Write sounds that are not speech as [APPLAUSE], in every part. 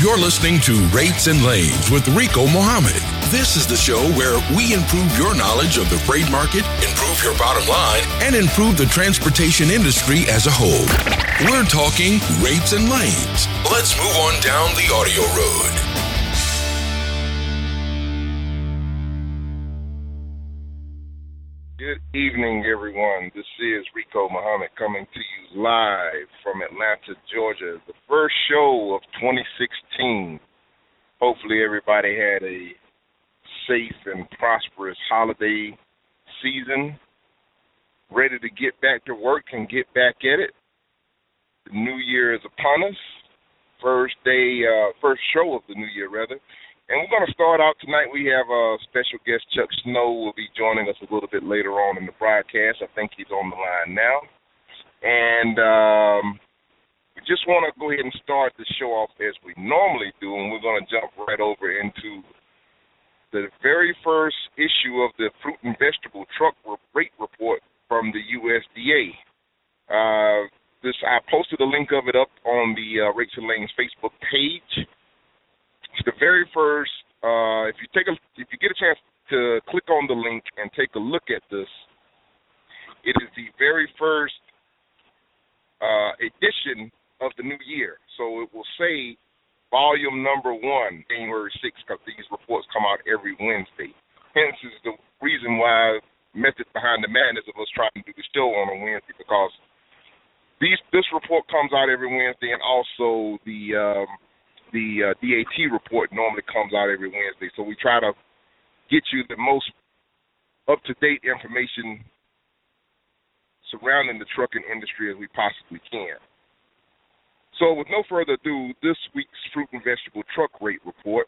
You're listening to Rates and Lanes with Rico Mohammed. This is the show where we improve your knowledge of the freight market, improve your bottom line, and improve the transportation industry as a whole. We're talking rates and lanes. Let's move on down the audio road. Evening, everyone. This is Rico Muhammad coming to you live from Atlanta, Georgia. The first show of 2016. Hopefully, everybody had a safe and prosperous holiday season. Ready to get back to work and get back at it. The new year is upon us. First day, uh, first show of the new year, rather. And we're going to start out tonight. We have a special guest, Chuck Snow, will be joining us a little bit later on in the broadcast. I think he's on the line now. And um, we just want to go ahead and start the show off as we normally do, and we're going to jump right over into the very first issue of the fruit and vegetable truck rate report from the USDA. Uh, this I posted a link of it up on the uh, Rates and Lanes Facebook page the very first. Uh, if you take a, if you get a chance to click on the link and take a look at this, it is the very first uh, edition of the new year. So it will say volume number one, January 6th, because these reports come out every Wednesday. Hence is the reason why method behind the madness of us trying to do the show on a Wednesday because these this report comes out every Wednesday and also the um, the uh, DAT report normally comes out every Wednesday, so we try to get you the most up to date information surrounding the trucking industry as we possibly can. So, with no further ado, this week's fruit and vegetable truck rate report.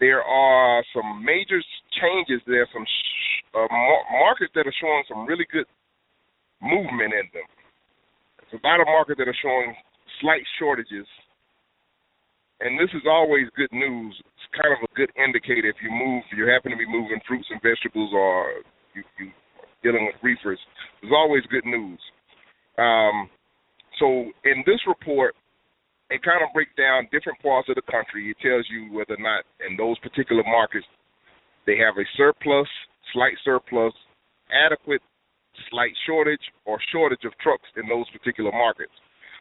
There are some major changes. There are some sh- uh, mar- markets that are showing some really good movement in them. There's a lot of markets that are showing slight shortages and this is always good news. It's kind of a good indicator if you move, if you happen to be moving fruits and vegetables, or you, you dealing with reefers. There's always good news. Um, so in this report, it kind of breaks down different parts of the country. It tells you whether or not in those particular markets they have a surplus, slight surplus, adequate, slight shortage, or shortage of trucks in those particular markets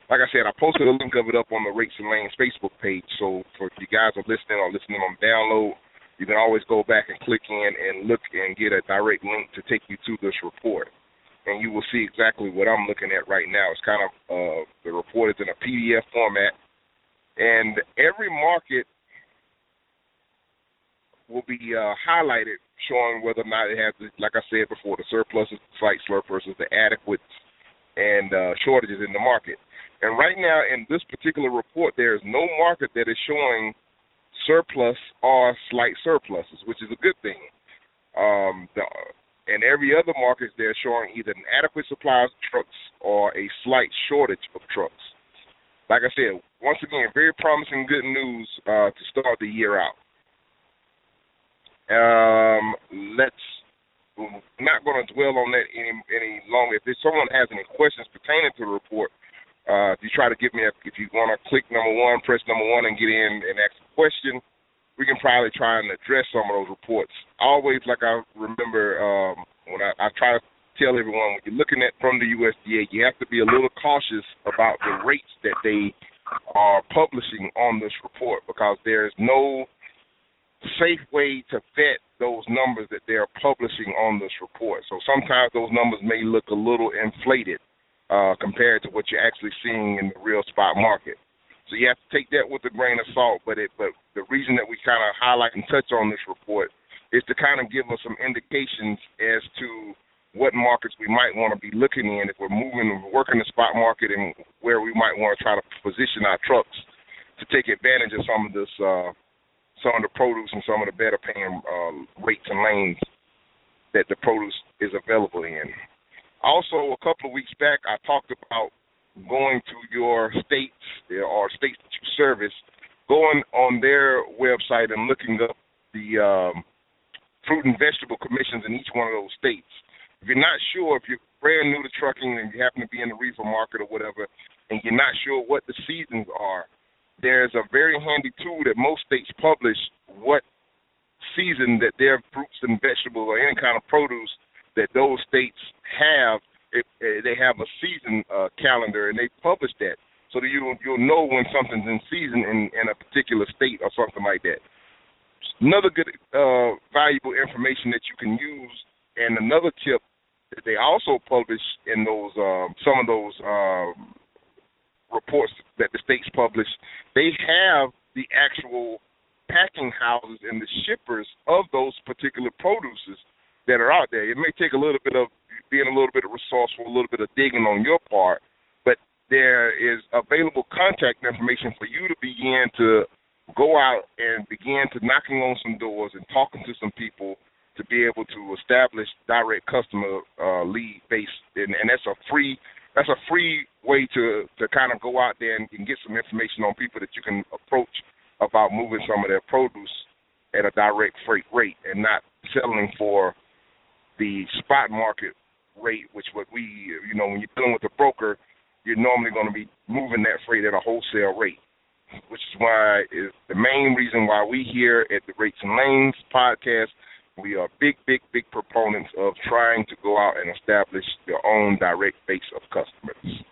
like I said, I posted a link of it up on the Rates and Lanes Facebook page. So for you guys are listening or listening on download, you can always go back and click in and look and get a direct link to take you to this report. And you will see exactly what I'm looking at right now. It's kind of uh, the report is in a PDF format, and every market will be uh, highlighted, showing whether or not it has, like I said before, the surpluses, the slight surpluses, the adequate, and uh, shortages in the market. And right now, in this particular report, there is no market that is showing surplus or slight surpluses, which is a good thing. Um, the, in every other market, they're showing either an adequate supply of trucks or a slight shortage of trucks. Like I said, once again, very promising good news uh, to start the year out. Um, let's I'm not going to dwell on that any any longer. If someone has any questions pertaining to the report, uh, if you try to give me a, if you want to click number one, press number one, and get in and ask a question, we can probably try and address some of those reports. Always, like I remember um, when I, I try to tell everyone, when you're looking at from the USDA, you have to be a little cautious about the rates that they are publishing on this report because there's no safe way to vet those numbers that they're publishing on this report. So sometimes those numbers may look a little inflated uh, compared to what you're actually seeing in the real spot market. So you have to take that with a grain of salt. But it, but the reason that we kind of highlight and touch on this report is to kind of give us some indications as to what markets we might want to be looking in if we're moving, working the spot market, and where we might want to try to position our trucks to take advantage of some of this, uh, some of the produce and some of the better paying uh, rates and lanes that the produce is available in. Also, a couple of weeks back, I talked about going to your states or states that you service, going on their website and looking up the um, fruit and vegetable commissions in each one of those states. If you're not sure, if you're brand new to trucking and you happen to be in the reefer market or whatever, and you're not sure what the seasons are, there's a very handy tool that most states publish what season that their fruits and vegetables or any kind of produce that those states have. It, they have a season uh, calendar and they publish that so that you you'll know when something's in season in, in a particular state or something like that. Another good uh, valuable information that you can use, and another tip that they also publish in those uh, some of those uh, reports that the states publish, they have the actual packing houses and the shippers of those particular produces that are out there. It may take a little bit of being a little bit of resourceful, a little bit of digging on your part, but there is available contact information for you to begin to go out and begin to knocking on some doors and talking to some people to be able to establish direct customer uh, lead base, and, and that's a free that's a free way to to kind of go out there and, and get some information on people that you can approach about moving some of their produce at a direct freight rate and not settling for the spot market rate, which what we, you know, when you're dealing with a broker, you're normally going to be moving that freight at a wholesale rate, which is why is the main reason why we here at the Rates and Lanes podcast, we are big, big, big proponents of trying to go out and establish your own direct base of customers.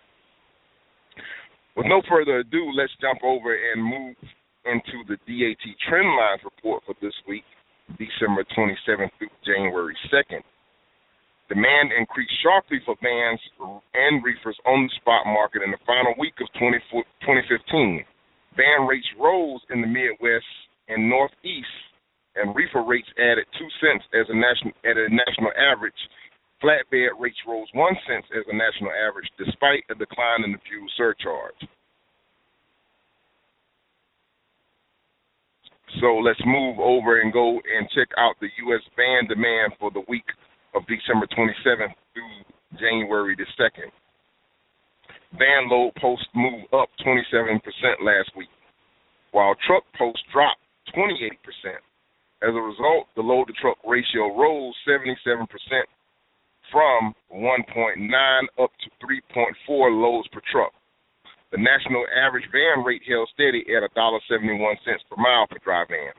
With no further ado, let's jump over and move into the DAT trend lines report for this week, December 27th through January 2nd. Demand increased sharply for vans and reefers on the spot market in the final week of 2015. Van rates rose in the Midwest and Northeast, and reefer rates added two cents as a national at a national average. Flatbed rates rose one cent as a national average, despite a decline in the fuel surcharge. So let's move over and go and check out the U.S. van demand for the week of December 27th through January the 2nd. Van load posts moved up 27% last week, while truck posts dropped 28%. As a result, the load to truck ratio rose 77% from 1.9 up to 3.4 loads per truck. The national average van rate held steady at $1.71 per mile per dry van.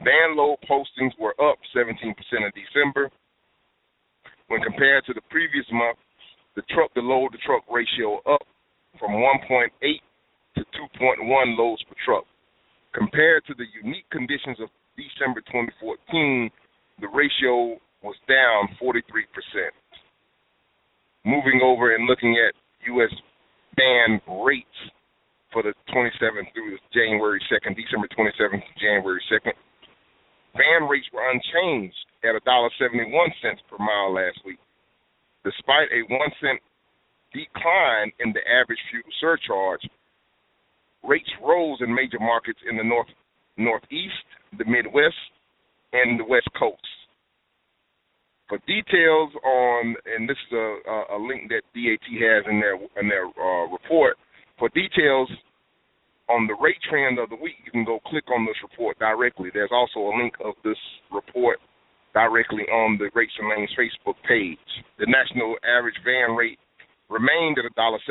Van load postings were up 17% in December. When compared to the previous month, the truck to load to truck ratio up from 1.8 to 2.1 loads per truck. Compared to the unique conditions of December 2014, the ratio was down 43%. Moving over and looking at U.S. van rates for the 27th through January 2nd, December 27th to January 2nd, Van rates were unchanged at $1.71 per mile last week, despite a one cent decline in the average fuel surcharge. Rates rose in major markets in the north, northeast, the Midwest, and the West Coast. For details on, and this is a, a link that DAT has in their in their uh, report. For details on the rate trend of the week, you can go click on this report directly. There's also a link of this report directly on the Rates and Lanes Facebook page. The national average van rate remained at $1.71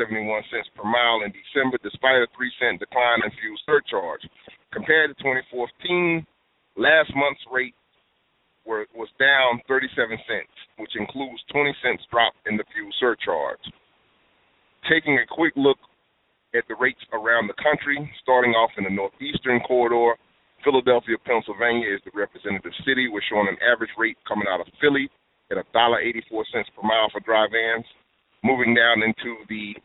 per mile in December, despite a 3 cent decline in fuel surcharge. Compared to 2014, last month's rate were, was down 37 cents, which includes 20 cents drop in the fuel surcharge. Taking a quick look at the rates around the country, starting off in the northeastern corridor. Philadelphia, Pennsylvania is the representative city. We're showing an average rate coming out of Philly at $1.84 per mile for dry vans. Moving down into the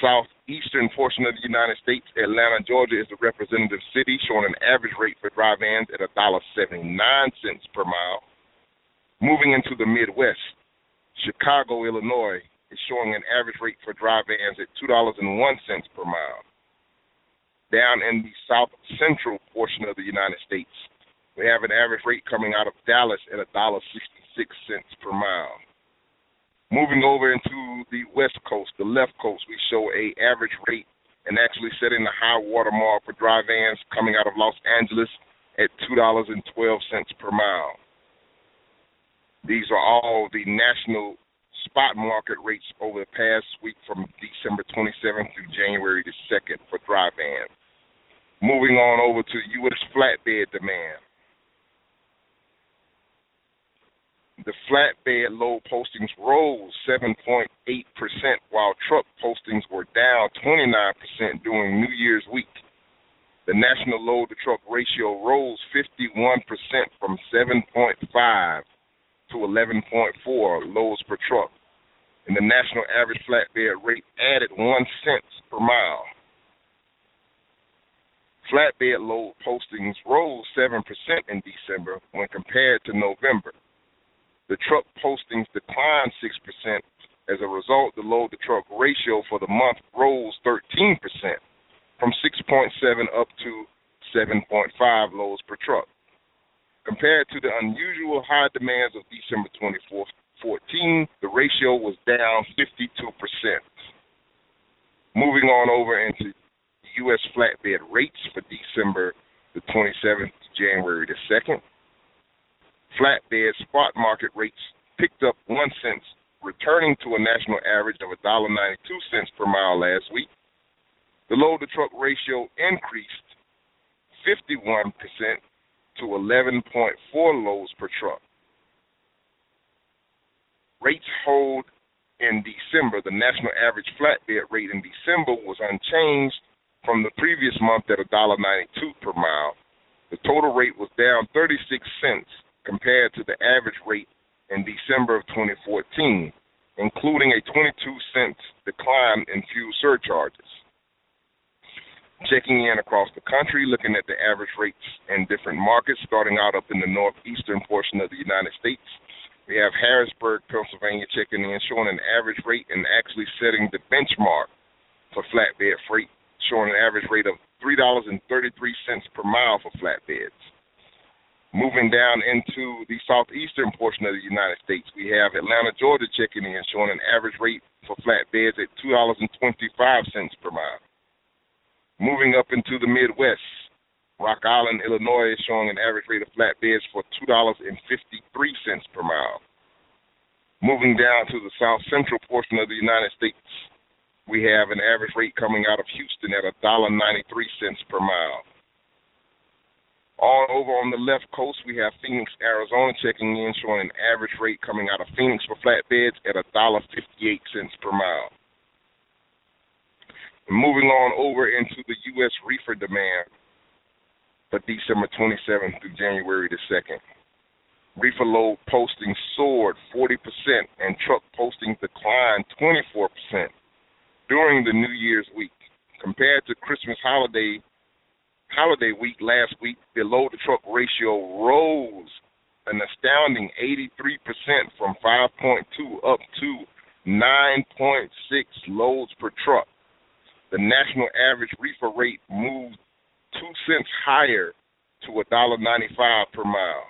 southeastern portion of the United States, Atlanta, Georgia is the representative city, showing an average rate for dry vans at $1.79 per mile. Moving into the Midwest, Chicago, Illinois is showing an average rate for dry vans at $2.01 per mile. Down in the south central portion of the United States, we have an average rate coming out of Dallas at $1.66 per mile. Moving over into the west coast, the left coast, we show a average rate and actually setting the high water mark for dry vans coming out of Los Angeles at $2.12 per mile. These are all the national spot market rates over the past week from December 27th through January the 2nd for dry van. Moving on over to U.S. flatbed demand. The flatbed load postings rose 7.8%, while truck postings were down 29% during New Year's week. The national load to truck ratio rose 51% from 7.5 to 11.4 loads per truck, and the national average flatbed rate added one cent per mile. Flatbed load postings rose 7% in December when compared to November. The truck postings declined 6%. As a result, the load to truck ratio for the month rose 13% from 6.7 up to 7.5 loads per truck. Compared to the unusual high demands of December 2014, the ratio was down 52%. Moving on over into U.S. flatbed rates for December the 27th to January the 2nd flatbed spot market rates picked up one cent, returning to a national average of $1.92 per mile last week. The load to truck ratio increased 51% to 11.4 loads per truck. Rates hold in December. The national average flatbed rate in December was unchanged from the previous month at $1.92 per mile. The total rate was down 36 cents compared to the average rate in December of 2014, including a 22 cents decline in fuel surcharges. Checking in across the country, looking at the average rates in different markets, starting out up in the northeastern portion of the United States. We have Harrisburg, Pennsylvania checking in, showing an average rate and actually setting the benchmark for flatbed freight, showing an average rate of $3.33 per mile for flatbeds. Moving down into the southeastern portion of the United States, we have Atlanta, Georgia checking in, showing an average rate for flatbeds at $2.25 per mile. Moving up into the Midwest, Rock Island, Illinois is showing an average rate of flatbeds for $2.53 per mile. Moving down to the south central portion of the United States, we have an average rate coming out of Houston at $1.93 per mile. All over on the left coast, we have Phoenix, Arizona checking in, showing an average rate coming out of Phoenix for flatbeds at $1.58 per mile. Moving on over into the U.S. reefer demand for December 27th through January the 2nd. Reefer load postings soared 40% and truck postings declined 24% during the New Year's week. Compared to Christmas holiday holiday week last week, the load to truck ratio rose an astounding 83% from 5.2 up to 9.6 loads per truck. The national average reefer rate moved 2 cents higher to $1.95 per mile.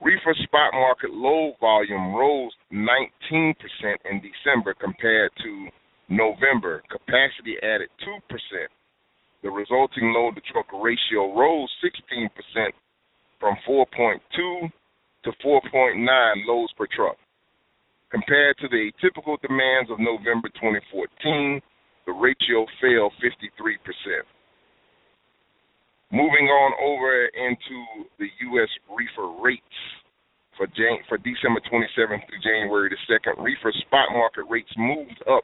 Reefer spot market load volume rose 19% in December compared to November, capacity added 2%. The resulting load to truck ratio rose 16% from 4.2 to 4.9 loads per truck. Compared to the typical demands of November 2014, the ratio fell 53%. Moving on over into the U.S. reefer rates for Jan- for December 27th through January the 2nd, reefer spot market rates moved up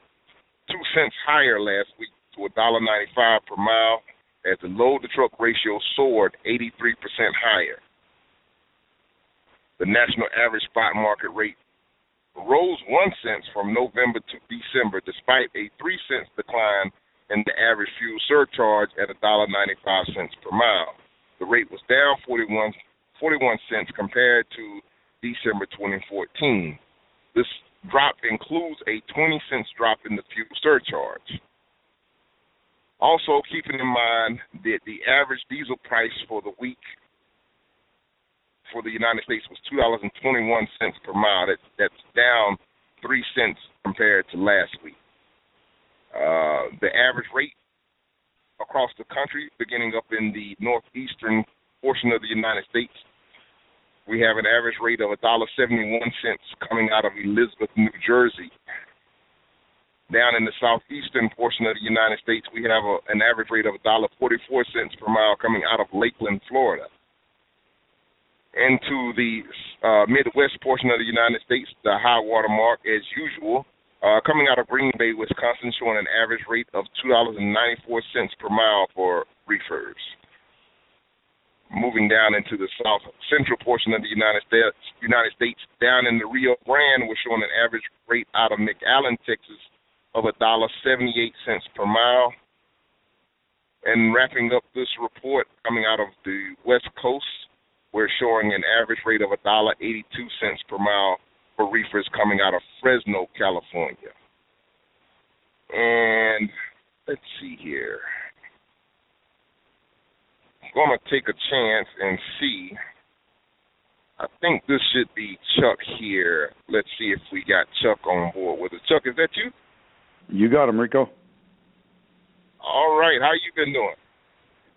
two cents higher last week to $1.95 per mile as the load to truck ratio soared 83% higher. The national average spot market rate rose one cent from November to December despite a three cents decline in the average fuel surcharge at $1.95 per mile. The rate was down 41, 41 cents compared to December 2014. This drop includes a 20 cents drop in the fuel surcharge. Also, keeping in mind that the average diesel price for the week for the United States was $2.21 per mile. That, that's down 3 cents compared to last week. Uh, the average rate across the country, beginning up in the northeastern portion of the United States, we have an average rate of $1.71 coming out of Elizabeth, New Jersey. Down in the southeastern portion of the United States, we have a, an average rate of $1.44 per mile coming out of Lakeland, Florida. Into the uh, Midwest portion of the United States, the high water mark, as usual, uh, coming out of Green Bay, Wisconsin, showing an average rate of $2.94 per mile for reefers. Moving down into the south central portion of the United States, United States, down in the Rio Grande, we're showing an average rate out of McAllen, Texas, of a dollar seventy-eight cents per mile. And wrapping up this report coming out of the West Coast, we're showing an average rate of a dollar eighty-two cents per mile for reefers coming out of Fresno, California. And let's see here. I'm gonna take a chance and see. I think this should be Chuck here. Let's see if we got Chuck on board with us. Chuck, is that you? You got him, Rico. All right. How you been doing?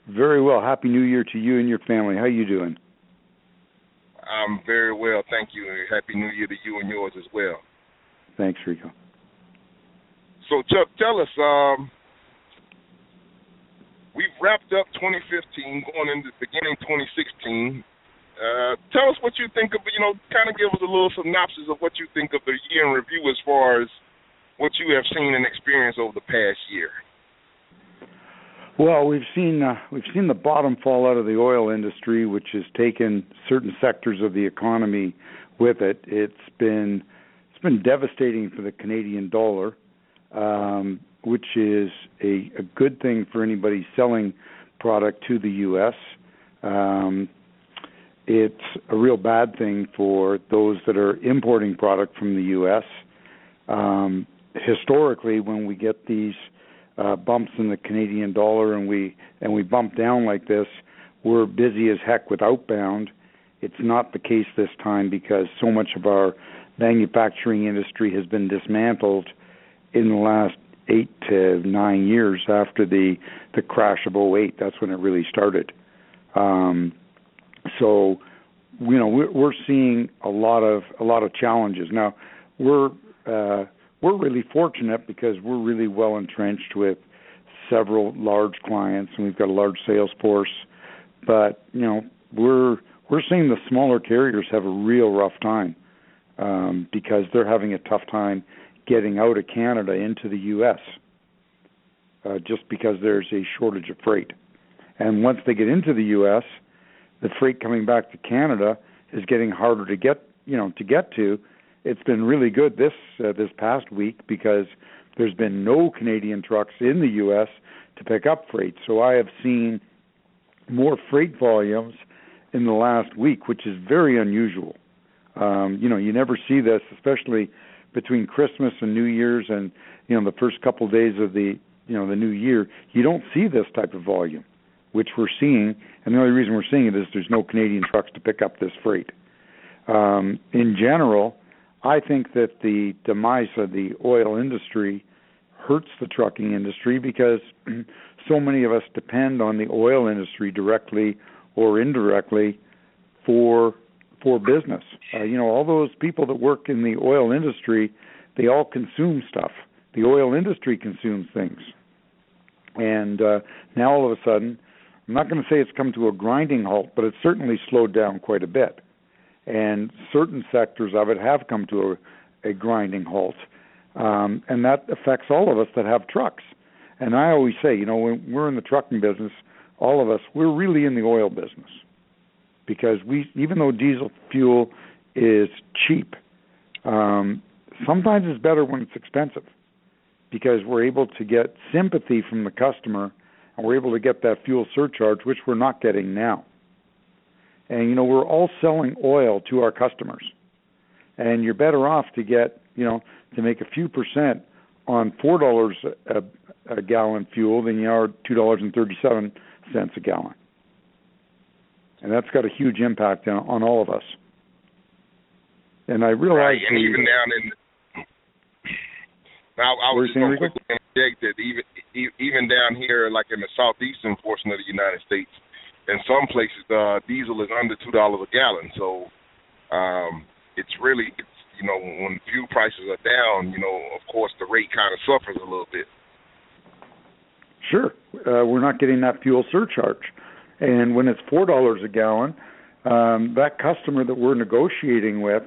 Very well. Happy New Year to you and your family. How you doing? I'm very well, thank you. and Happy New Year to you and yours as well. Thanks, Rico. So, Chuck, tell us. Um, we've wrapped up 2015, going into beginning 2016. Uh, tell us what you think of. You know, kind of give us a little synopsis of what you think of the year in review as far as what you have seen and experienced over the past year. Well, we've seen uh, we've seen the bottom fall out of the oil industry, which has taken certain sectors of the economy with it. It's been it's been devastating for the Canadian dollar, um, which is a, a good thing for anybody selling product to the U.S. Um, it's a real bad thing for those that are importing product from the U.S. Um, historically, when we get these uh, bumps in the Canadian dollar and we and we bump down like this, we're busy as heck with outbound. It's not the case this time because so much of our manufacturing industry has been dismantled in the last eight to nine years after the the crash of 08. That's when it really started. Um, so, you know, we're, we're seeing a lot of a lot of challenges now. We're uh, we're really fortunate because we're really well entrenched with several large clients and we've got a large sales force. But you know, we're we're seeing the smaller carriers have a real rough time um, because they're having a tough time getting out of Canada into the U.S. Uh, just because there's a shortage of freight. And once they get into the U.S., the freight coming back to Canada is getting harder to get, you know, to get to it's been really good this uh, this past week because there's been no Canadian trucks in the U.S. to pick up freight. So I have seen more freight volumes in the last week, which is very unusual. Um, you know, you never see this, especially between Christmas and New Year's, and you know the first couple of days of the you know the new year. You don't see this type of volume, which we're seeing, and the only reason we're seeing it is there's no Canadian trucks to pick up this freight. Um, in general, I think that the demise of the oil industry hurts the trucking industry because [CLEARS THROAT] so many of us depend on the oil industry directly or indirectly for for business. Uh, you know, all those people that work in the oil industry, they all consume stuff. The oil industry consumes things, and uh, now all of a sudden, I'm not going to say it's come to a grinding halt, but it's certainly slowed down quite a bit and certain sectors of it have come to a, a grinding halt, um, and that affects all of us that have trucks. And I always say, you know, when we're in the trucking business, all of us, we're really in the oil business because we, even though diesel fuel is cheap, um, sometimes it's better when it's expensive because we're able to get sympathy from the customer and we're able to get that fuel surcharge, which we're not getting now. And you know, we're all selling oil to our customers. And you're better off to get, you know, to make a few percent on four dollars a, a gallon fuel than you are two dollars and thirty seven cents a gallon. And that's got a huge impact on, on all of us. And I realize right, and even down in now, I was just going to quickly interject that even even down here, like in the southeastern portion of the United States, in some places uh, diesel is under two dollars a gallon. So um, it's really it's you know, when fuel prices are down, you know, of course the rate kind of suffers a little bit. Sure, uh, we're not getting that fuel surcharge, and when it's four dollars a gallon, um, that customer that we're negotiating with,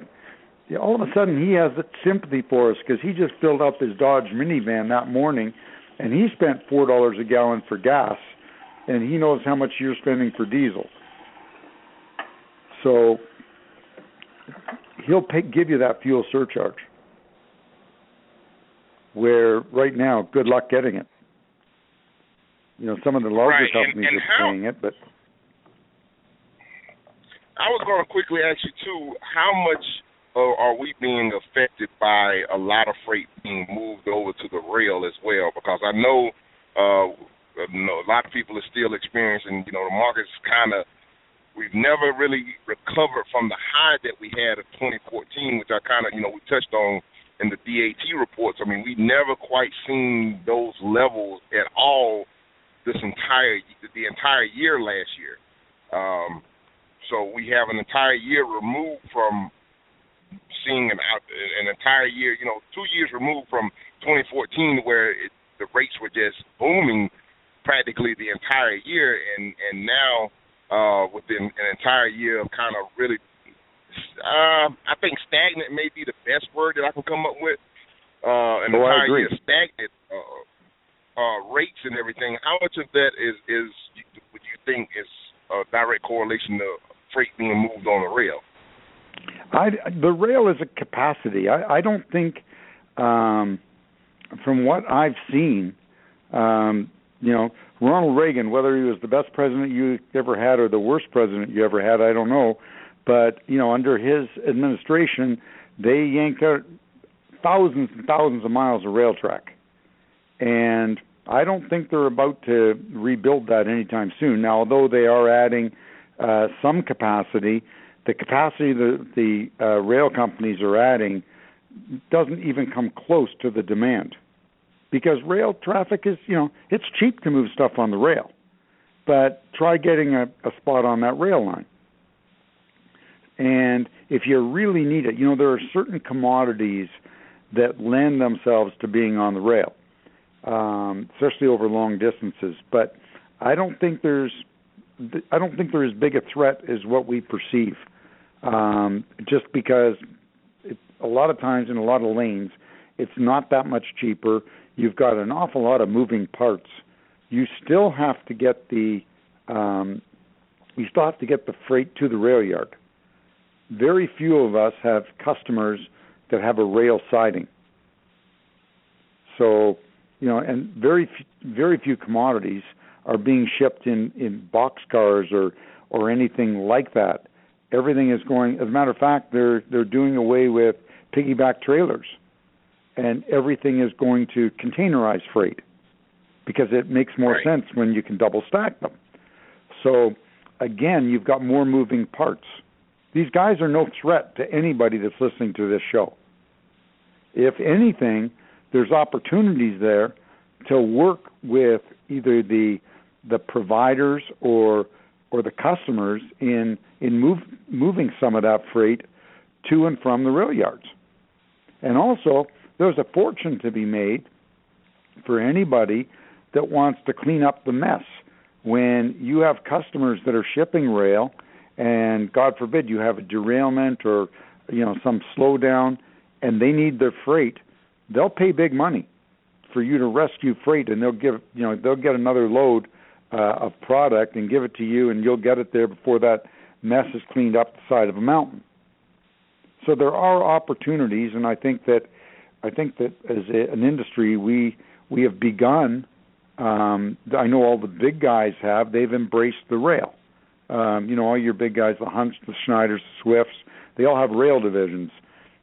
all of a sudden he has sympathy for us because he just filled up his Dodge minivan that morning, and he spent four dollars a gallon for gas, and he knows how much you're spending for diesel. So he'll pay, give you that fuel surcharge. Where right now, good luck getting it. You know, some of the larger right. companies and, and are how, paying it, but I was going to quickly ask you too, how much uh, are we being affected by a lot of freight being moved over to the rail as well? Because I know, uh, know, a lot of people are still experiencing, you know, the market's kind of we've never really recovered from the high that we had of 2014, which I kind of, you know, we touched on in the DAT reports. I mean, we never quite seen those levels at all this entire the entire year last year. Um, so we have an entire year removed from seeing an an entire year, you know, two years removed from 2014, where it, the rates were just booming practically the entire year, and and now uh, within an entire year of kind of really, uh, I think stagnant may be the best word that I can come up with. Uh, an oh, entire year stagnant uh, uh, rates and everything. How much of that is is would you think is a direct correlation to freight being moved on the rail? I, the rail is a capacity. I, I don't think, um, from what I've seen, um, you know, Ronald Reagan, whether he was the best president you ever had or the worst president you ever had, I don't know. But you know, under his administration, they yanked out thousands and thousands of miles of rail track, and I don't think they're about to rebuild that anytime soon. Now, although they are adding uh, some capacity, the capacity that the uh, rail companies are adding doesn't even come close to the demand because rail traffic is, you know, it's cheap to move stuff on the rail. But try getting a, a spot on that rail line. And if you really need it, you know, there are certain commodities that lend themselves to being on the rail, um, especially over long distances. But I don't think there's, I don't think they're as big a threat as what we perceive. Um, just because it, a lot of times in a lot of lanes, it's not that much cheaper you've got an awful lot of moving parts. You still have to get the um, you still have to get the freight to the rail yard. Very few of us have customers that have a rail siding. So, you know, and very very few commodities are being shipped in in box cars or or anything like that. Everything is going. As a matter of fact, they're they're doing away with piggyback trailers and everything is going to containerize freight because it makes more right. sense when you can double stack them. So again, you've got more moving parts. These guys are no threat to anybody that's listening to this show. If anything, there's opportunities there to work with either the the providers or or the customers in in move, moving some of that freight to and from the rail yards. And also, there's a fortune to be made for anybody that wants to clean up the mess. When you have customers that are shipping rail, and God forbid you have a derailment or you know some slowdown, and they need their freight, they'll pay big money for you to rescue freight, and they'll give you know they'll get another load uh, of product and give it to you, and you'll get it there before that mess is cleaned up the side of a mountain. So there are opportunities, and I think that I think that as a, an industry, we we have begun. Um, I know all the big guys have. They've embraced the rail. Um, you know, all your big guys, the Hunts, the Schneiders, the Swifts, they all have rail divisions.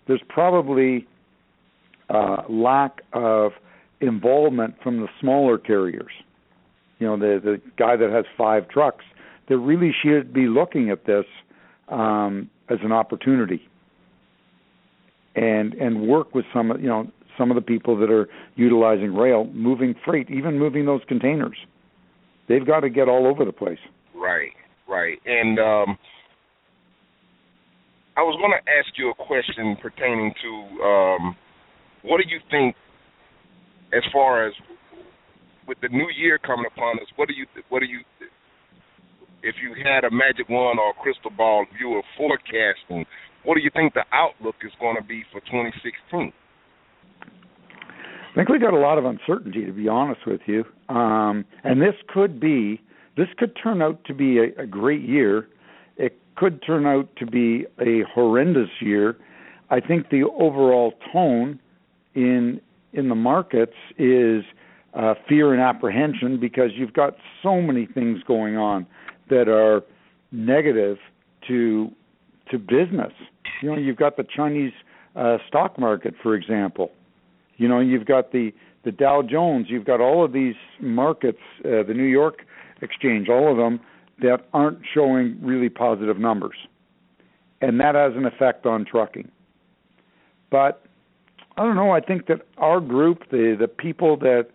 There's probably uh, lack of involvement from the smaller carriers. You know, the the guy that has five trucks. That really should be looking at this um, as an opportunity and and work with some you know some of the people that are utilizing rail, moving freight, even moving those containers. They've got to get all over the place. Right, right, and um, I was going to ask you a question pertaining to um, what do you think, as far as with the new year coming upon us, what do you what do you if you had a magic wand or a crystal ball view of forecasting, what do you think the outlook is going to be for 2016? I think we got a lot of uncertainty, to be honest with you. Um, and this could be, this could turn out to be a, a great year. It could turn out to be a horrendous year. I think the overall tone in in the markets is uh, fear and apprehension because you've got so many things going on that are negative to to business. You know, you've got the Chinese uh, stock market, for example. You know, you've got the the Dow Jones. You've got all of these markets, uh, the New York Exchange, all of them that aren't showing really positive numbers, and that has an effect on trucking. But I don't know. I think that our group, the the people that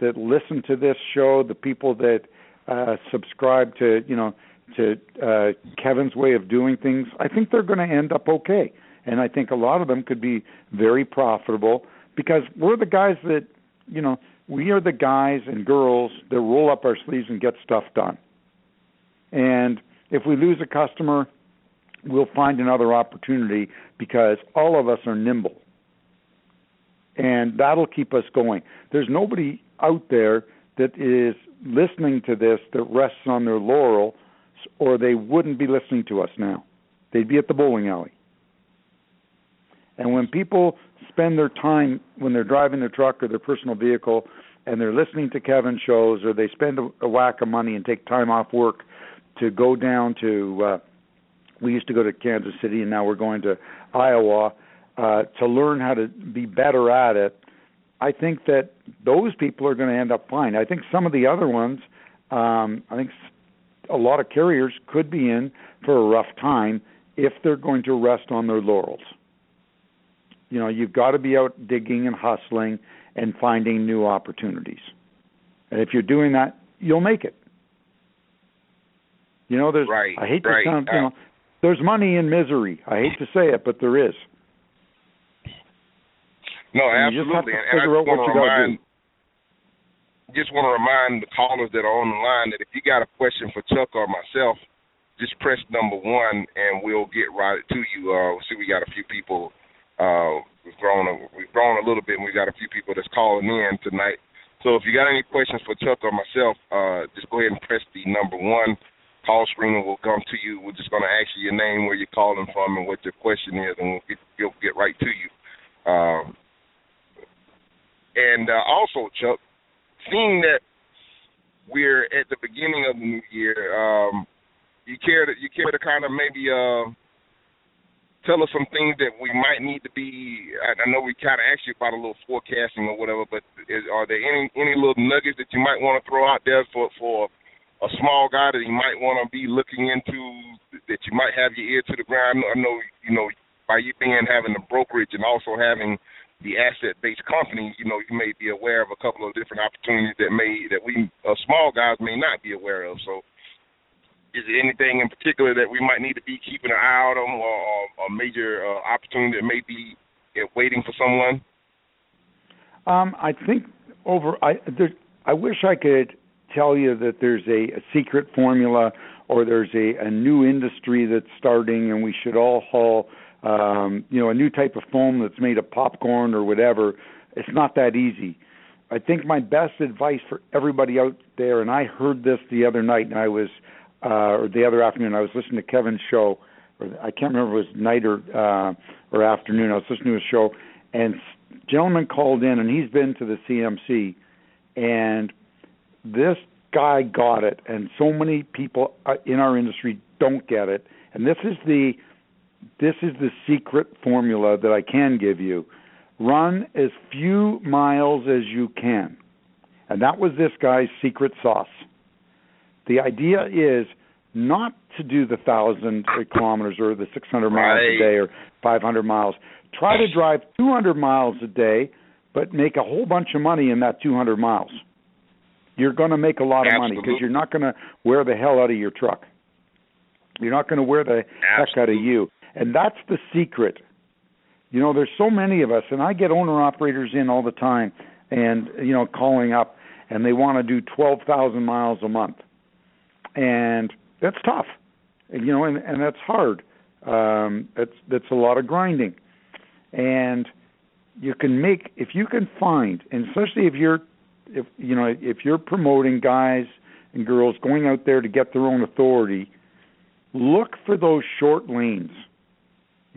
that listen to this show, the people that uh, subscribe to you know to uh, Kevin's way of doing things, I think they're going to end up okay. And I think a lot of them could be very profitable because we're the guys that you know we are the guys and girls that roll up our sleeves and get stuff done. And if we lose a customer, we'll find another opportunity because all of us are nimble. And that'll keep us going. There's nobody out there that is listening to this that rests on their laurel, or they wouldn't be listening to us now. They'd be at the bowling alley. And when people spend their time when they're driving their truck or their personal vehicle and they're listening to Kevin shows or they spend a, a whack of money and take time off work to go down to uh we used to go to Kansas City and now we're going to Iowa uh to learn how to be better at it I think that those people are going to end up fine. I think some of the other ones, um, I think a lot of carriers could be in for a rough time if they're going to rest on their laurels. You know, you've got to be out digging and hustling and finding new opportunities. And if you're doing that, you'll make it. You know, there's right, I hate right. to sound, you know, uh, there's money in misery. I hate to say it, but there is. No, and absolutely. You just have to and figure I out what you got to do. Just want to remind the callers that are on the line that if you got a question for Chuck or myself, just press number one and we'll get right to you. Uh, see, we got a few people. Uh, we've grown a, we've grown a little bit, and we got a few people that's calling in tonight. So if you got any questions for Chuck or myself, uh, just go ahead and press the number one. Call screener will come to you. We're just going to ask you your name, where you're calling from, and what your question is, and we'll get, we'll get right to you. Um, and uh, also, Chuck, seeing that we're at the beginning of the new year, um, you care to you care to kind of maybe uh, tell us some things that we might need to be. I, I know we kind of asked you about a little forecasting or whatever, but is, are there any any little nuggets that you might want to throw out there for for a small guy that you might want to be looking into that you might have your ear to the ground? I know you know by you being having the brokerage and also having the asset-based company, you know, you may be aware of a couple of different opportunities that may that we uh, small guys may not be aware of. So, is there anything in particular that we might need to be keeping an eye out on, or, a major uh, opportunity that may be waiting for someone? Um, I think over. I there, I wish I could tell you that there's a, a secret formula or there's a, a new industry that's starting and we should all haul um, you know, a new type of foam that's made of popcorn or whatever. It's not that easy. I think my best advice for everybody out there, and I heard this the other night, and I was, uh, or the other afternoon, I was listening to Kevin's show, or I can't remember if it was night or uh, or afternoon. I was listening to a show, and gentleman called in, and he's been to the CMC, and this guy got it, and so many people uh, in our industry don't get it, and this is the this is the secret formula that I can give you. Run as few miles as you can. And that was this guy's secret sauce. The idea is not to do the thousand kilometers or the 600 miles right. a day or 500 miles. Try to drive 200 miles a day, but make a whole bunch of money in that 200 miles. You're going to make a lot of money because you're not going to wear the hell out of your truck. You're not going to wear the Absolutely. heck out of you And that's the secret. You know, there's so many of us, and I get owner operators in all the time, and you know, calling up, and they want to do 12,000 miles a month, and that's tough. You know, and and that's hard. Um, that's that's a lot of grinding, and you can make if you can find, and especially if you're, if you know, if you're promoting guys and girls going out there to get their own authority, look for those short lanes.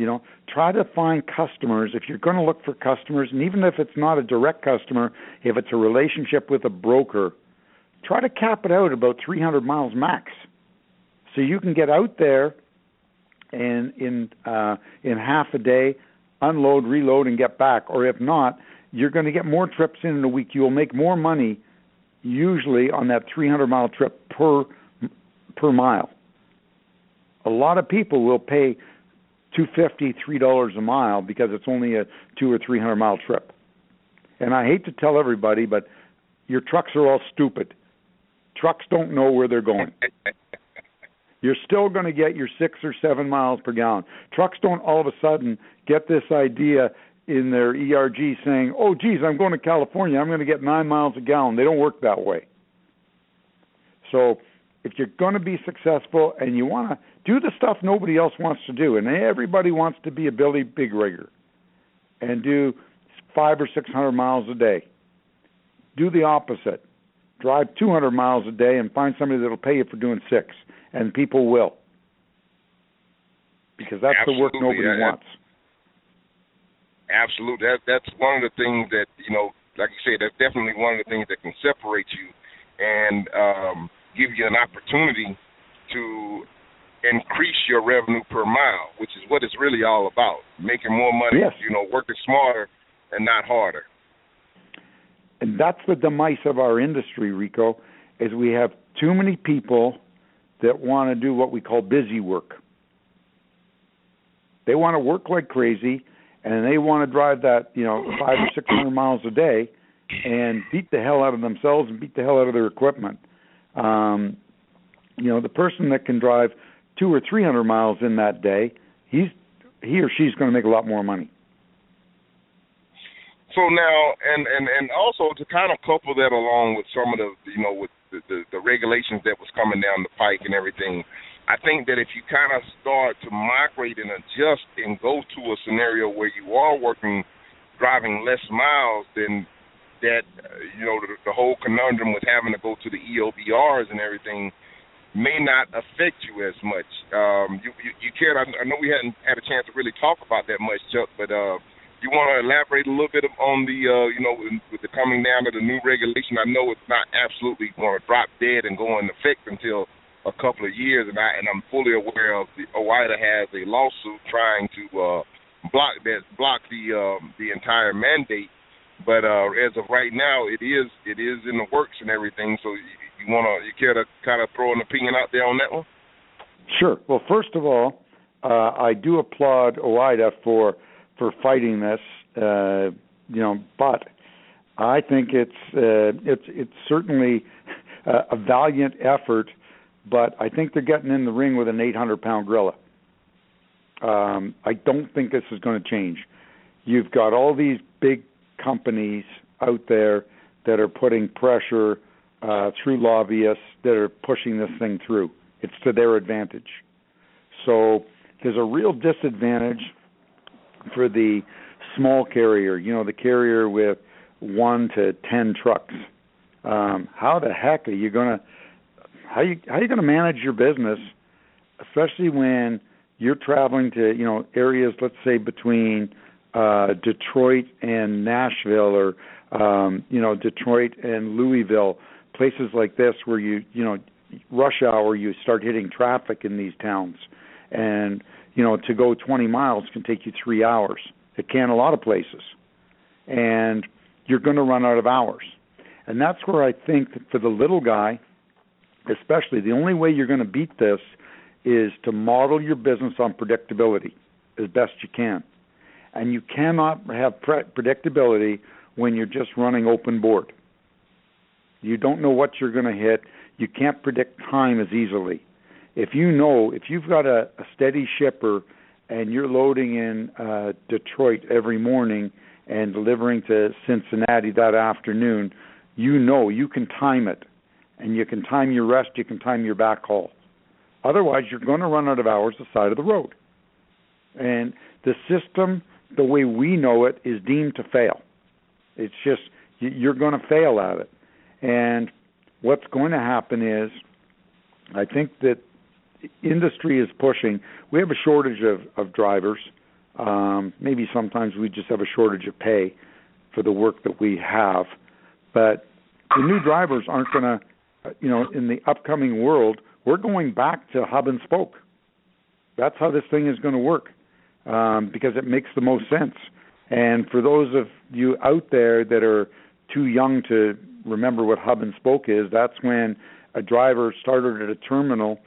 You know, try to find customers. If you're going to look for customers, and even if it's not a direct customer, if it's a relationship with a broker, try to cap it out about 300 miles max, so you can get out there and in uh, in half a day, unload, reload, and get back. Or if not, you're going to get more trips in in a week. You will make more money usually on that 300 mile trip per per mile. A lot of people will pay two fifty, three dollars a mile because it's only a two or three hundred mile trip. And I hate to tell everybody, but your trucks are all stupid. Trucks don't know where they're going. [LAUGHS] You're still going to get your six or seven miles per gallon. Trucks don't all of a sudden get this idea in their ERG saying, "Oh, geez, I'm going to California. I'm going to get nine miles a gallon." They don't work that way. So, if you're going to be successful and you want to do the stuff nobody else wants to do, and everybody wants to be a Billy Big Rigger and do five or six hundred miles a day, do the opposite. Drive 200 miles a day and find somebody that'll pay you for doing six, and people will, because that's Absolutely. the work nobody yeah, wants. Absolutely, that that's one of the things that you know, like you said, that's definitely one of the things that can separate you and um, give you an opportunity to increase your revenue per mile, which is what it's really all about. Making more money, Yes. you know, working smarter and not harder. and that's the demise of our industry, Rico, is we have too many people that want to do what we call busy work. They want to work like crazy, and they want to drive that you know five or six hundred miles a day, and beat the hell out of themselves and beat the hell out of their equipment. Um, you know, the person that can drive two or three hundred miles in that day, he's he or she's going to make a lot more money. So now, and and and also to kind of couple that along with some of the, you know, with the the, the regulations that was coming down the pike and everything, I think that if you kind of start to migrate and adjust and go to a scenario where you are working, driving less miles, then that uh, you know the, the whole conundrum with having to go to the EOBRs and everything may not affect you as much. Um, you, you, you care? I, I know we hadn't had a chance to really talk about that much, Chuck, but uh, you want to elaborate a little bit on the, uh, you know, with the coming down of the new regulation? I know it's not absolutely going to drop dead and go into effect until a couple of years, and I and I'm fully aware of the OOIDA has a lawsuit trying to uh, block that block the um, the entire mandate. But uh, as of right now, it is it is in the works and everything. So you, you want to you care to kind of throw an opinion out there on that one? Sure. Well, first of all, uh, I do applaud OOIDA for for fighting this. Uh, you know, but I think it's uh, it's it's certainly a, a valiant effort. But I think they're getting in the ring with an 800 pound gorilla. Um, I don't think this is going to change. You've got all these big companies out there that are putting pressure uh, through lobbyists that are pushing this thing through. It's to their advantage. So there's a real disadvantage for the small carrier, you know, the carrier with one to ten trucks. Um, how the heck are you gonna how you how are you gonna manage your business, especially when you're traveling to you know areas, let's say between uh, Detroit and Nashville, or um, you know Detroit and Louisville, places like this where you you know rush hour you start hitting traffic in these towns, and you know to go 20 miles can take you three hours. It can a lot of places, and you're going to run out of hours, and that's where I think that for the little guy, especially the only way you're going to beat this is to model your business on predictability as best you can. And you cannot have pre- predictability when you're just running open board. You don't know what you're going to hit. You can't predict time as easily. If you know, if you've got a, a steady shipper and you're loading in uh, Detroit every morning and delivering to Cincinnati that afternoon, you know you can time it, and you can time your rest, you can time your back haul. Otherwise, you're going to run out of hours the side of the road. And the system, the way we know it, is deemed to fail. It's just you're going to fail at it. And what's going to happen is, I think that industry is pushing. We have a shortage of, of drivers. Um, maybe sometimes we just have a shortage of pay for the work that we have. But the new drivers aren't going to, you know, in the upcoming world, we're going back to hub and spoke. That's how this thing is going to work um, because it makes the most sense. And for those of you out there that are too young to remember what hub and spoke is, that's when a driver started at a terminal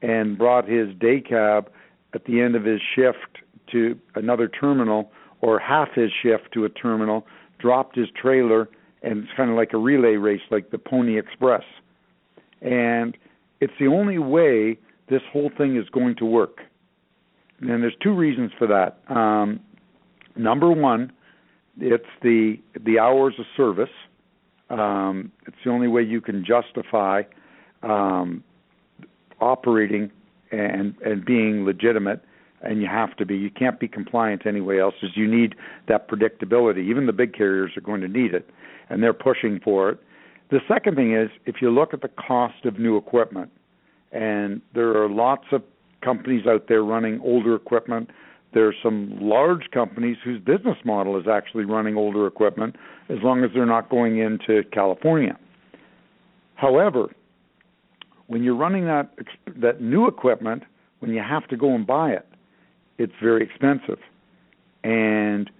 and brought his day cab at the end of his shift to another terminal or half his shift to a terminal, dropped his trailer, and it's kind of like a relay race, like the Pony Express. And it's the only way this whole thing is going to work. And there's two reasons for that. Um, number one, it's the the hours of service. Um, it's the only way you can justify um, operating and and being legitimate and you have to be you can't be compliant anyway else as you need that predictability even the big carriers are going to need it and they're pushing for it the second thing is if you look at the cost of new equipment and there are lots of companies out there running older equipment there are some large companies whose business model is actually running older equipment as long as they're not going into California however when you're running that that new equipment, when you have to go and buy it, it's very expensive, and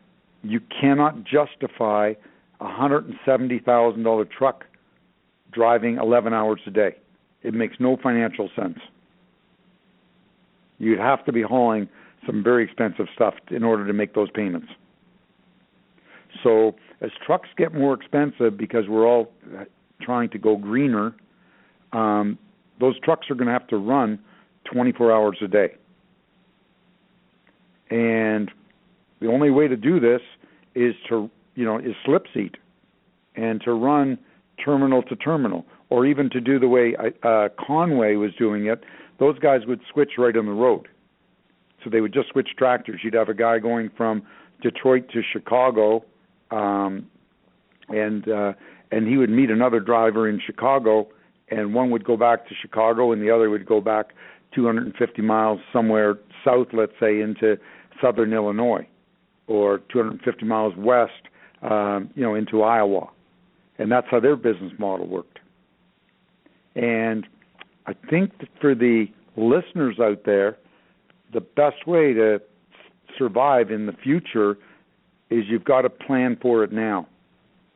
you cannot justify a hundred and seventy thousand dollar truck driving eleven hours a day. It makes no financial sense. You'd have to be hauling some very expensive stuff in order to make those payments. So as trucks get more expensive because we're all trying to go greener, um, those trucks are going to have to run 24 hours a day. And the only way to do this is to, you know, is slip seat and to run terminal to terminal or even to do the way uh, Con-way was doing it. Those guys would switch right on the road. So they would just switch tractors. You'd have a guy going from Detroit to Chicago, um, and uh, and he would meet another driver in Chicago, and one would go back to Chicago, and the other would go back 250 miles somewhere south, let's say, into southern Illinois, or 250 miles west, um, you know, into Iowa, and that's how their business model worked. And I think that for the listeners out there, the best way to survive in the future is you've got to plan for it now.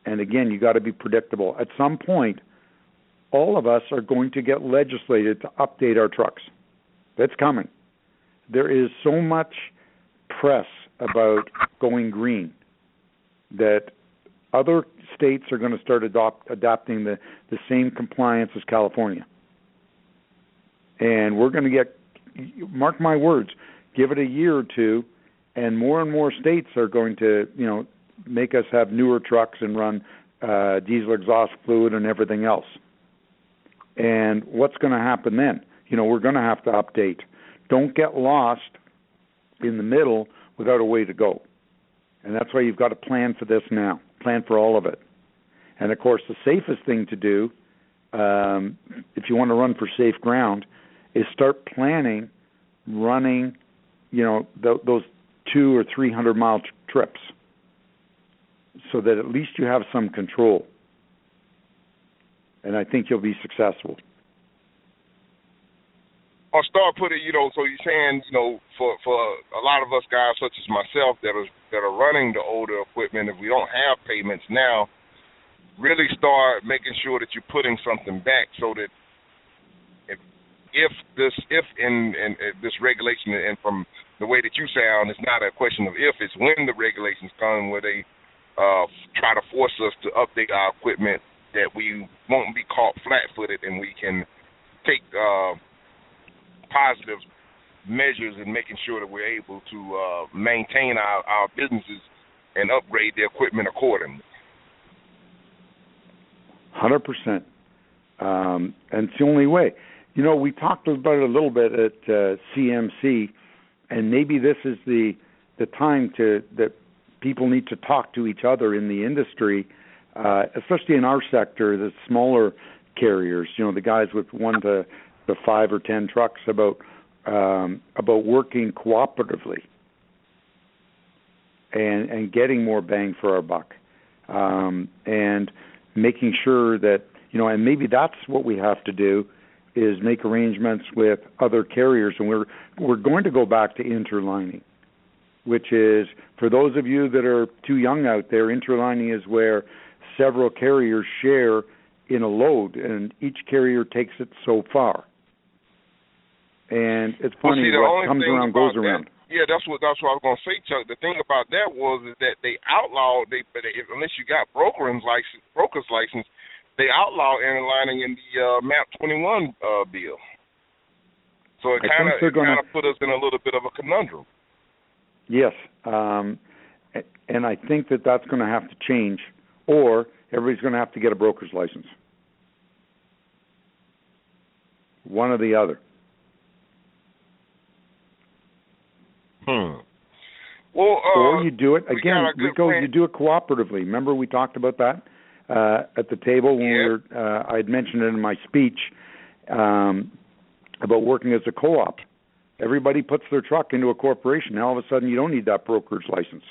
And again, you've got to be predictable. At some point, all of us are going to get legislated to update our trucks. That's coming. There is so much press about going green that other states are going to start adopt, adopting the, the same compliance as California. And we're going to get, mark my words, give it a year or two, and more and more states are going to, you know, make us have newer trucks and run uh, diesel exhaust fluid and everything else. And what's going to happen then? You know, we're going to have to update. Don't get lost in the middle without a way to go. And that's why you've got to plan for this now. Plan for all of it. And of course, the safest thing to do, um, if you want to run for safe ground, is start planning running, you know, th- those two or three hundred mile trips, so that at least you have some control and I think you'll be successful. I'll start putting, you know, so you're saying, you know, for for a lot of us guys, such as myself, that are that are running the older equipment, if we don't have payments now, really start making sure that you're putting something back, so that if this if in, in, in this regulation and from the way that you sound, it's not a question of if, it's when the regulations come where they uh, try to force us to update our equipment that we won't be caught flat-footed and we can take uh, positive measures and making sure that we're able to uh, maintain our, our businesses and upgrade the equipment accordingly. Hundred percent, um, and it's the only way. You know, we talked about it a little bit at uh, CMC, and maybe this is the the time to that people need to talk to each other in the industry, uh, especially in our sector, the smaller carriers. You know, the guys with one to the five or ten trucks about um, about working cooperatively and and getting more bang for our buck, um, and making sure that you know, and maybe that's what we have to do is make arrangements with other carriers, and we're we're going to go back to interlining, which is for those of you that are too young out there, interlining is where several carriers share in a load, and each carrier takes it so far. And it's funny well, see, what comes around goes that, around. Yeah, that's what that's what I was gonna say, Chuck. The thing about that was is that they outlawed they, but unless you got broker's license, broker's license, they outlawed interlining in the uh, MAP 21 uh, bill. So it kind of kind of put us in a little bit of a conundrum. Yes, um, and I think that that's going to have to change, or everybody's going to have to get a broker's license. One or the other. Hmm. Well, uh, or you do it again. We go. You do it cooperatively. Remember we talked about that uh, at the table when yeah. we were. Uh, I had mentioned it in my speech um, about working as a co-op. Everybody puts their truck into a corporation. Now all of a sudden you don't need that broker's license.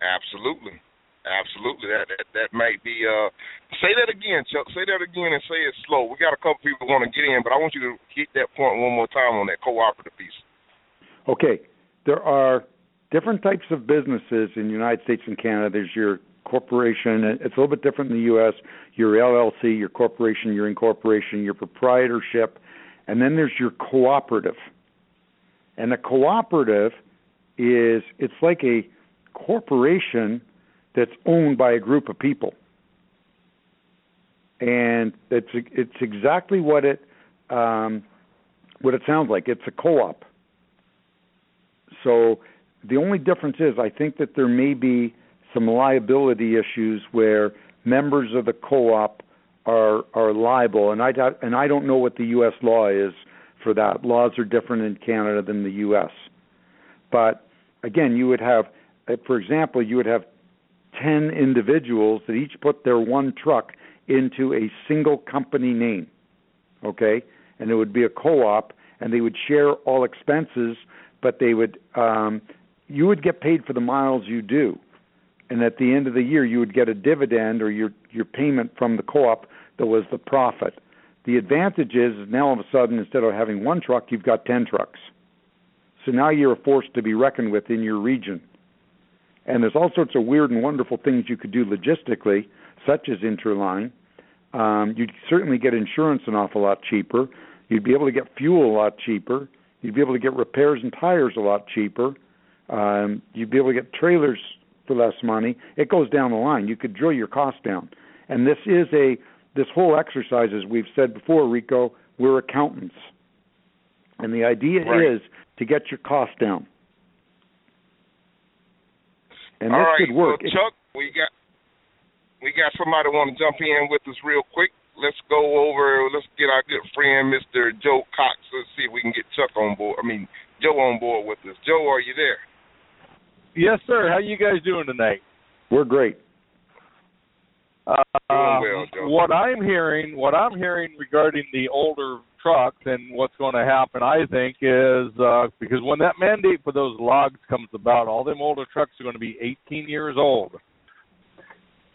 Absolutely. Absolutely, that that, that might be. Uh, say that again, Chuck. Say that again and say it slow. We got a couple people want to get in, but I want you to hit that point one more time on that cooperative piece. Okay, there are different types of businesses in the United States and Canada. There's your corporation. It's a little bit different in the U.S. Your LLC, your corporation, your incorporation, your proprietorship, and then there's your cooperative. And a cooperative is it's like a corporation that's owned by a group of people. And it's it's exactly what it um, what it sounds like. It's a co-op. So the only difference is I think that there may be some liability issues where members of the co-op are are liable, and I and I don't know what the U.S. law is for that. Laws are different in Canada than the U.S. But again, you would have, for example, you would have 10 individuals that each put their one truck into a single company name. Okay? And it would be a co op, and they would share all expenses, but they would, um, you would get paid for the miles you do. And at the end of the year, you would get a dividend or your, your payment from the co op that was the profit. The advantage is now all of a sudden, instead of having one truck, you've got 10 trucks. So now you're a force to be reckoned with in your region. And there's all sorts of weird and wonderful things you could do logistically, such as interline. Um, you'd certainly get insurance an awful lot cheaper. You'd be able to get fuel a lot cheaper. You'd be able to get repairs and tires a lot cheaper. Um, you'd be able to get trailers for less money. It goes down the line. You could drill your costs down. And this is a this whole exercise, as we've said before, Rico, we're accountants. And the idea right. is to get your costs down. And All this right, could work. Well, Chuck, we got we got somebody want to jump in with us real quick. Let's go over. Let's get our good friend, Mr. Joe Cox. Let's see if we can get Chuck on board. I mean, Joe on board with us. Joe, are you there? Yes, sir. How you guys doing tonight? We're great. Uh, well, what I'm hearing, what I'm hearing regarding the older trucks and what's going to happen, I think, is uh, because when that mandate for those logs comes about, all them older trucks are going to be 18 years old.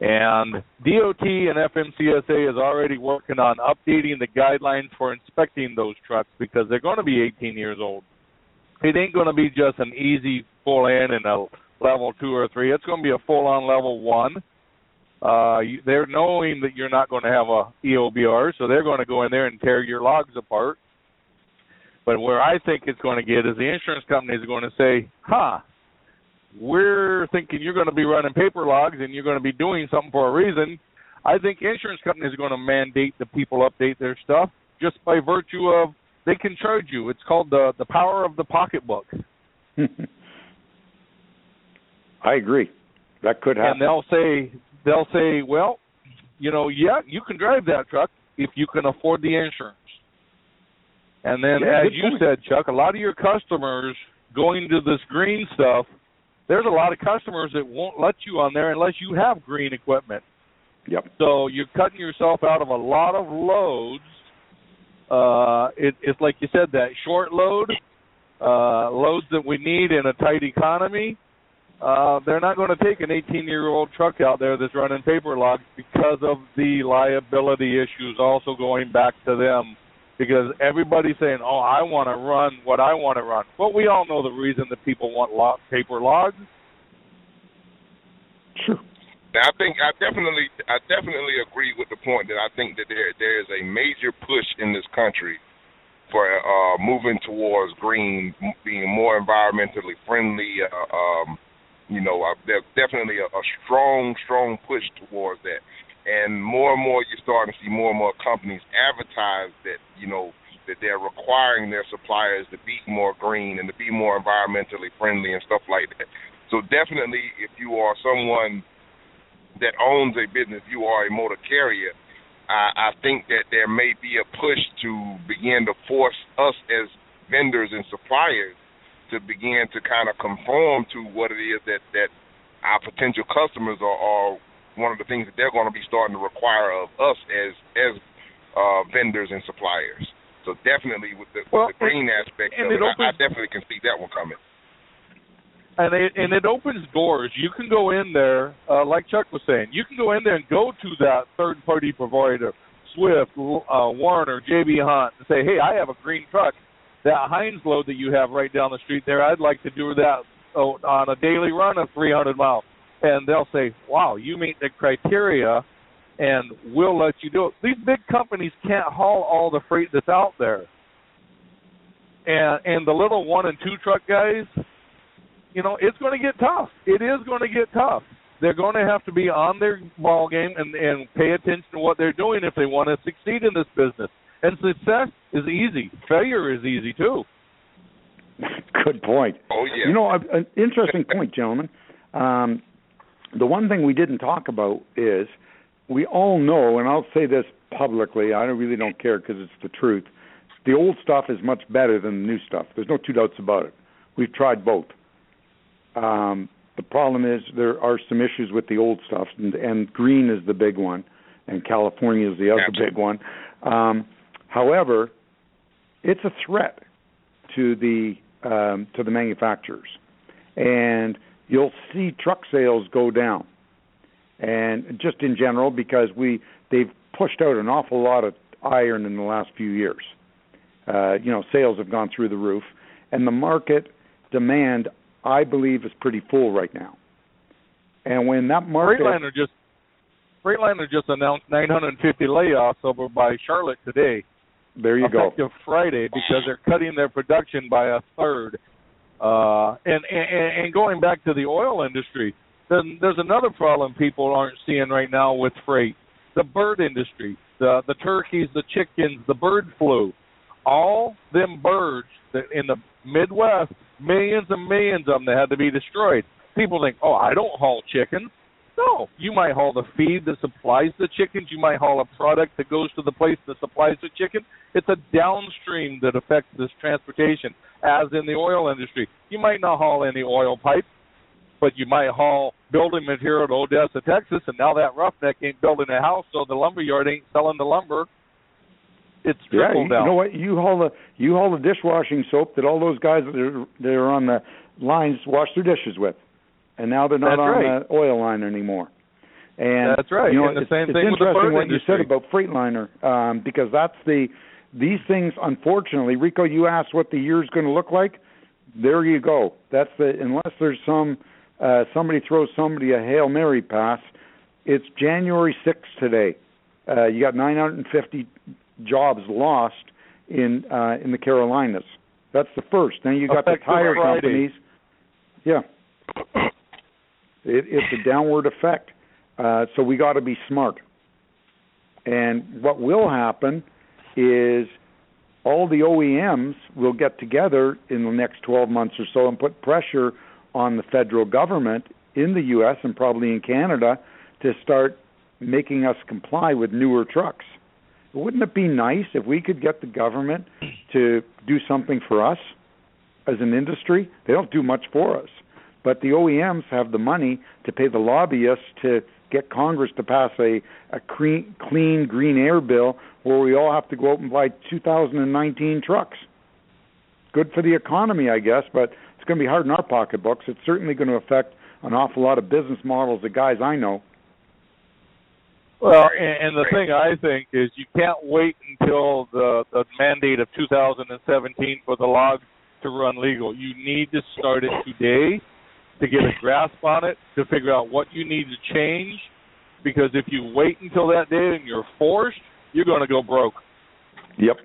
And DOT and FMCSA is already working on updating the guidelines for inspecting those trucks because they're going to be 18 years old. It ain't going to be just an easy full in and a level two or three. It's going to be a full on level one uh, they're knowing that you're not going to have a EOBR, so they're going to go in there and tear your logs apart. But where I think it's going to get is the insurance companies are going to say, "Huh, we're thinking you're going to be running paper logs and you're going to be doing something for a reason." I think insurance companies are going to mandate that people update their stuff just by virtue of they can charge you. It's called the the power of the pocketbook. [LAUGHS] I agree. That could happen. And they'll say they'll say, well, you know, yeah, you can drive that truck if you can afford the insurance. And then, yeah, as you point. said, Chuck, a lot of your customers going to this green stuff, there's a lot of customers that won't let you on there unless you have green equipment. Yep. So you're cutting yourself out of a lot of loads. Uh, it, it's like you said, that short load, uh, loads that we need in a tight economy. Uh, they're not going to take an 18 year old truck out there that's running paper logs because of the liability issues also going back to them because everybody's saying, "Oh, I want to run what I want to run." Well, we all know the reason that people want log, paper logs. Sure. Now, I think I definitely, I definitely agree with the point that I think that there there is a major push in this country for uh, moving towards green, being more environmentally friendly. Uh, um, you know, uh, there's definitely a, a strong, strong push towards that and more and more you're starting to see more and more companies advertise that you know that they're requiring their suppliers to be more green and to be more environmentally friendly and stuff like that. So definitely, if you are someone that owns a business, you are a motor carrier. I, I think that there may be a push to begin to force us as vendors and suppliers to begin to kind of conform to what it is that that our potential customers are, are one of the things that they're going to be starting to require of us as as uh, vendors and suppliers. So definitely with the, well, with the green and, aspect and of it, opens, I, I definitely can see that one coming. And it and it opens doors. You can go in there, uh, like Chuck was saying, you can go in there and go to that third party provider, Swift, uh, Werner, JB Hunt, and say, hey, I have a green truck. That Heinz load that you have right down the street there, I'd like to do that on a daily run of 300 miles and they'll say, "Wow, you meet the criteria, and we'll let you do it." These big companies can't haul all the freight that's out there, and and the little one and two truck guys, you know, it's going to get tough. It is going to get tough. They're going to have to be on their ball game and and pay attention to what they're doing if they want to succeed in this business. And success is easy. Failure is easy too. [LAUGHS] Good point. Oh yeah. You know, an interesting [LAUGHS] point, gentlemen. Um, the one thing we didn't talk about is we all know, and I'll say this publicly. I really don't care because it's the truth. The old stuff is much better than the new stuff. There's no two doubts about it. We've tried both. Um, the problem is there are some issues with the old stuff, and, and green is the big one, and California is the other Absolutely. big one. Um, however, it's a threat to the um, to the manufacturers, and you'll see truck sales go down, and just in general because we they've pushed out an awful lot of iron in the last few years. Uh, you know, sales have gone through the roof, and the market demand, I believe, is pretty full right now. And when that market, Freightliner just Freightliner just announced 950 layoffs over by Charlotte today. There you go. effective Friday because they're cutting their production by a third. Uh, and, and and going back to the oil industry, then there's another problem people aren't seeing right now with freight: the bird industry, the the turkeys, the chickens, the bird flu, all them birds that in the Midwest, millions and millions of them that had to be destroyed. People think, oh, I don't haul chickens. No, you might haul the feed that supplies the chickens. You might haul a product that goes to the place that supplies the chicken. It's a downstream that affects this transportation, as in the oil industry. You might not haul any oil pipe, but you might haul building material to Odessa, Texas, and now that roughneck ain't building a house, so the lumber yard ain't selling the lumber. It's Yeah, you, down. you know what? You haul the you haul the dishwashing soap that all those guys that are, that are on the lines wash their dishes with, and now they're not That's on right. the oil line anymore. And That's right. You know, And the it's, same it's thing interesting what you said about Freightliner, um, because that's the these things. Unfortunately, Rico, you asked what the year's going to look like. There you go. That's the unless there's some uh, somebody throws somebody a hail mary pass. It's January sixth today. Uh, you got 950 jobs lost in uh, in the Carolinas. That's the first. Then you got Effective the tire Friday. companies. Yeah, [CLEARS THROAT] it, it's a downward effect. Uh, so we got to be smart. And what will happen is all the OEMs will get together in the next 12 months or so and put pressure on the federal government in the US and probably in Canada to start making us comply with newer trucks. Wouldn't it be nice if we could get the government to do something for us as an industry? They don't do much for us. But the OEMs have the money to pay the lobbyists to get Congress to pass a, a clean, clean green air bill where we all have to go out and buy 2019 trucks. Good for the economy, I guess, but it's going to be hard in our pocketbooks. It's certainly going to affect an awful lot of business models of guys I know. Well, and, the thing I think is you can't wait until the the mandate of 2017 for the logs to run legal. You need to start it today to get a grasp on it, to figure out what you need to change. Because if you wait until that day and you're forced, you're going to go broke. Yep.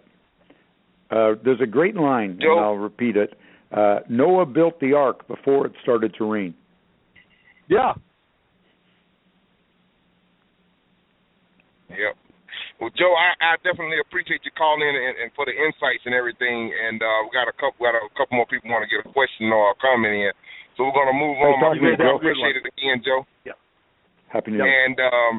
Uh, there's a great line, Joe. and I'll repeat it. Uh, Noah built the ark before it started to rain. Yeah. Yep. Well, Joe, I, I definitely appreciate you calling in and, and for the insights and everything. And uh, we got a couple, got a couple more people want to get a question or a comment in. So we're going to move on. My friend, I appreciate it again, Joe. Yeah. Happy New Year. And um,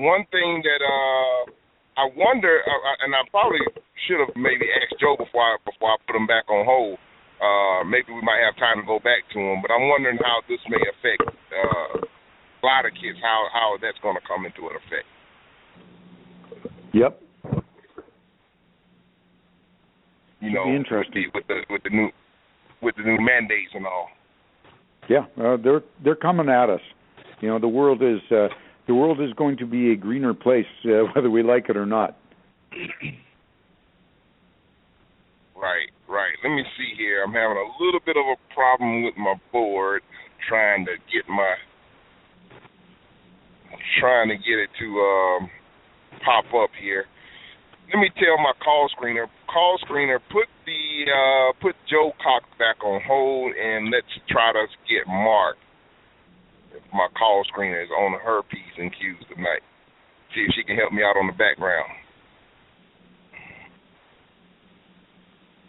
one thing that uh, I wonder, uh, uh, and I probably should have maybe asked Joe before I before I put him back on hold. Uh, maybe we might have time to go back to him, but I'm wondering how this may affect uh, a lot of kids. How how that's going to come into an effect. Yep. You know, interesting with the with the new with the new mandates and all. Yeah, uh, they're they're coming at us. You know, the world is uh, the world is going to be a greener place uh, [LAUGHS] whether we like it or not. right, right. Let me see here. I'm having a little bit of a problem with my board, trying to get my trying to get it to um, pop up here. Let me tell my call screener, call screener, put the uh, put Joe Cox back on hold, and let's try to get Mark. If my call screener is on her p's and q's tonight. See if she can help me out on the background.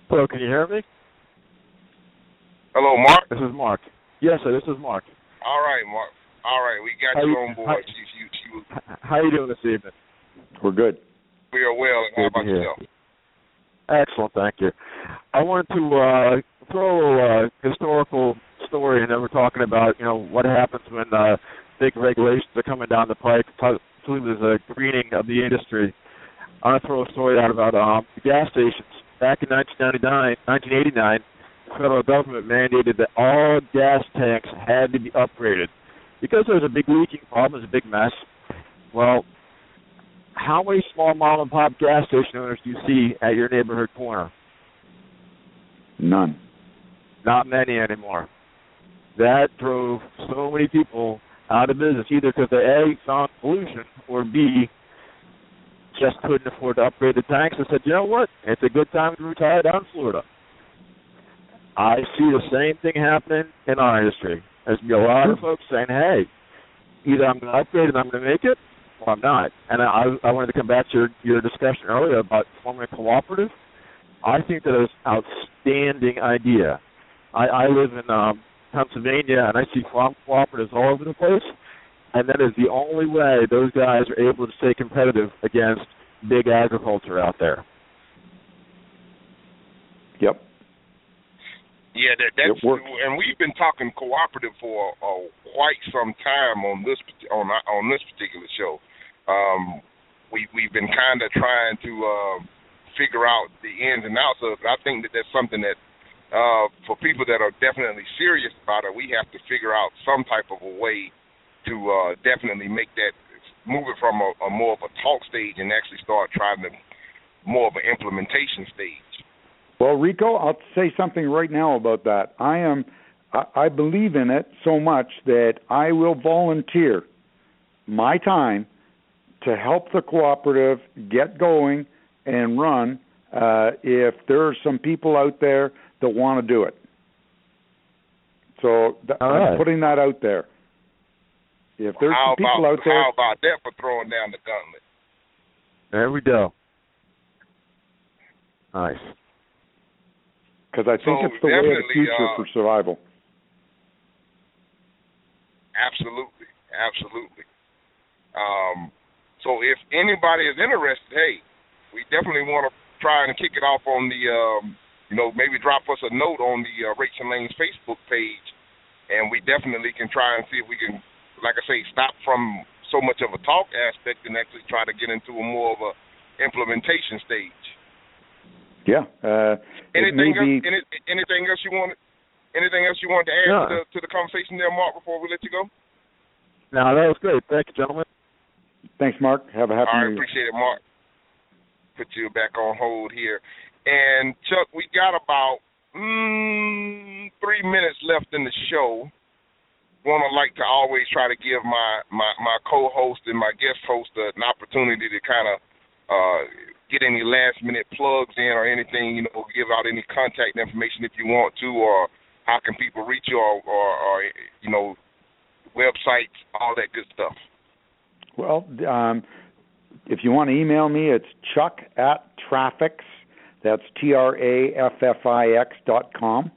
Hello, can you hear me? Hello, Mark. This is Mark. Yes, sir. This is Mark. All right, Mark. All right, we got you, you on board. How, she, she, she was... how you doing this evening? We're good. We are well. How about yourself? Excellent, thank you. I wanted to uh, throw a uh, historical story, and then we're talking about you know what happens when uh, big regulations are coming down the pike. So there's a greening of the industry. I want to throw a story out about um, gas stations. Back in 1999, 1989, the federal government mandated that all gas tanks had to be upgraded because there was a big leaking problem, it was a big mess. Well, how many small mom and pop gas station owners do you see at your neighborhood corner? None. Not many anymore. That drove so many people out of business, either because they A found pollution or B just couldn't afford to upgrade the tanks and said, you know what, it's a good time to retire down in Florida. I see the same thing happening in our industry. There's a lot of folks saying, hey, either I'm going to upgrade and I'm going to make it, well, I'm not. And I, I wanted to come back to your, your discussion earlier about forming a cooperative. I think that is an outstanding idea. I, I live in um, Pennsylvania, and I see farm cooperatives all over the place, and that is the only way those guys are able to stay competitive against big agriculture out there. Yep. Yeah, that, that's and we've been talking cooperative for uh, quite some time on this on on this particular show um, we we've been kind of trying to uh, figure out the ins and outs of it. I think that that's something that uh, for people that are definitely serious about it, we have to figure out some type of a way to uh, definitely make that move it from a, a more of a talk stage and actually start trying to more of an implementation stage. Well, Rico, I'll say something right now about that. I am I, I believe in it so much that I will volunteer my time to help the cooperative get going and run uh, if there are some people out there that want to do it. So th- right. I'm putting that out there. If there's how some people about, out there, how about that for throwing down the gauntlet? There we go. Nice. Because I think So it's the way of the future uh, for survival. Absolutely, absolutely. Um, so if anybody is interested, hey, we definitely want to try and kick it off on the, um, you know, maybe drop us a note on the uh, Rates and Lanes Facebook page, and we definitely can try and see if we can, like I say, stop from so much of a talk aspect and actually try to get into a more of a implementation stage. Yeah. Uh, Anything else? be. Any, anything else you want? Anything else you want to add No. to, the, to the conversation there, Mark? Before we let you go. No, that was great. Thank you, gentlemen. Thanks, Mark. Have a happy All right, New Year. appreciate it, Mark. Put you back on hold here. And Chuck, we got about mm, three minutes left in the show. Want to like to always try to give my my my co-host and my guest host an opportunity to kind of uh, get any last minute plugs in or anything. You know, give out any contact information if you want to, or how can people reach you, or, or, or you know, websites, all that good stuff. Well, um, if you want to email me, it's chuck at Traffix. That's T R A F F I X dot com.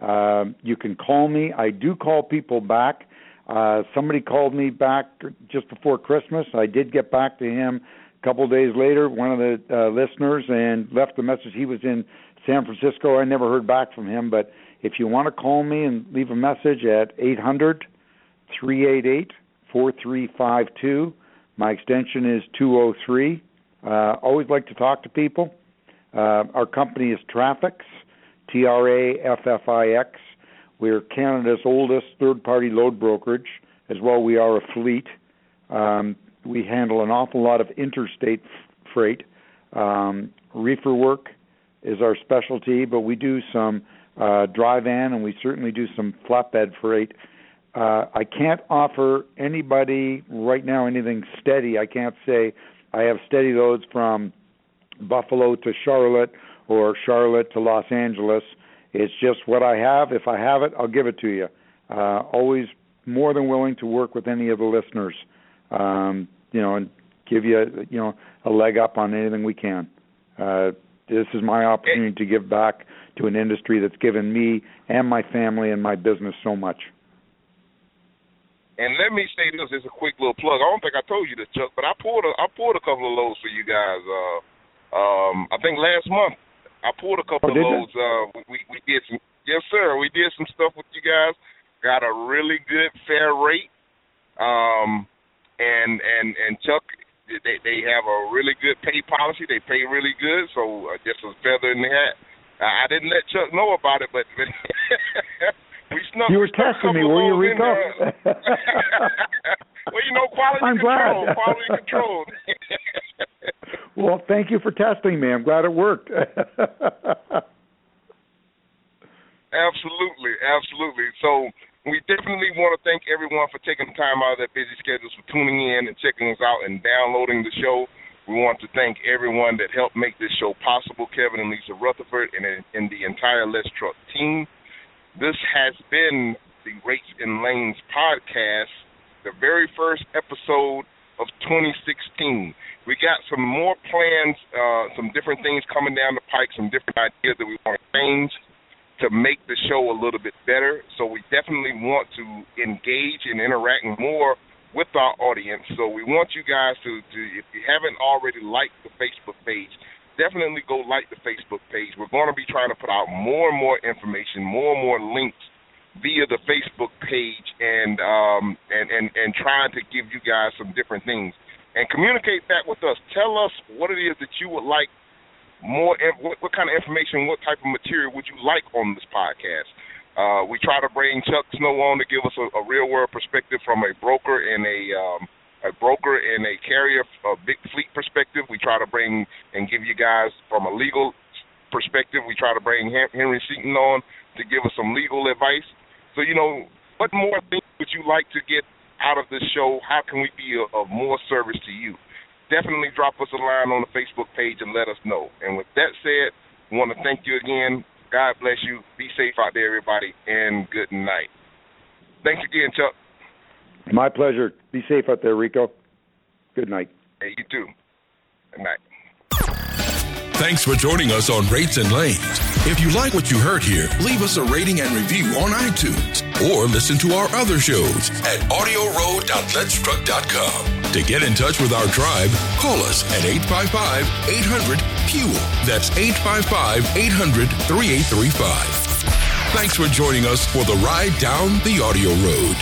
Um, you can call me. I do call people back. Uh, somebody called me back just before Christmas. I did get back to him a couple days later, one of the uh, listeners, and left a message. He was in San Francisco. I never heard back from him, but if you want to call me and leave a message at eight hundred three eight eight four three five two, my extension is 203. Uh, always like to talk to people. Uh, our company is Traffix, T R A F F I X. We're Canada's oldest third party load brokerage. As well, we are a fleet. Um, we handle an awful lot of interstate f- freight. Um, reefer work is our specialty, but we do some uh, dry van and we certainly do some flatbed freight. Uh, I can't offer anybody right now anything steady. I can't say I have steady loads from Buffalo to Charlotte or Charlotte to Los Angeles. It's just what I have. If I have it, I'll give it to you. Uh, always more than willing to work with any of the listeners, um, you know, and give you, you know, a leg up on anything we can. Uh, this is my opportunity to give back to an industry that's given me and my family and my business so much. And let me say this: it's a quick little plug. I don't think I told you this, Chuck, but I pulled a I pulled a couple of loads for you guys. Uh, um, I think last month I pulled a couple Oh, of loads. Uh, we we did some. Yes, sir. We did some stuff with you guys. Got a really good fair rate. Um, and and and Chuck, they they have a really good pay policy. They pay really good. So uh, just a feather in the hat. I I didn't let Chuck know about it, but. [LAUGHS] We snuck, You were we snuck a testing me, were you, Rico? [LAUGHS] well, you know, quality I'm control, glad. quality control. [LAUGHS] [LAUGHS] well, thank you for testing me. I'm glad it worked. absolutely, absolutely. So we definitely want to thank everyone for taking the time out of their busy schedules for tuning in and checking us out and downloading the show. We want to thank everyone that helped make this show possible, Kevin and Lisa Rutherford, and, and the entire Let's Truck team. This has been the Rates and Lanes podcast, the very first episode of 2016. We got some more plans, uh, some different things coming down the pike, some different ideas that we want to change to make the show a little bit better. So we definitely want to engage and interact more with our audience. So we want you guys to, to if you haven't already liked the Facebook page, definitely go like the Facebook page. We're going to be trying to put out more and more information, more and more links via the Facebook page, and um, and and and trying to give you guys some different things and communicate back with us. Tell us what it is that you would like more. What, what kind of information, what type of material would you like on this podcast? Uh, we try to bring Chuck Snow on to give us a, a real world perspective from a broker and a um, a broker and a carrier, a big fleet perspective. We try to bring and give you guys from a legal perspective. We try to bring Henry Seaton on to give us some legal advice. So you know, what more things would you like to get out of this show? How can we be of more service to you? Definitely drop us a line on the Facebook page and let us know. And with that said, I want to thank you again. God bless you. Be safe out there, everybody, and good night. Thanks again, Chuck. My pleasure. Be safe out there, Rico. Good night. Hey, you too. Good night. Thanks for joining us on Rates and Lanes. If you like what you heard here, leave us a rating and review on iTunes or listen to our other shows at audioroad.letstruck.com. To get in touch with our tribe, call us at 855 800 FUEL. That's 855 800 3835. Thanks for joining us for the ride down the audio road.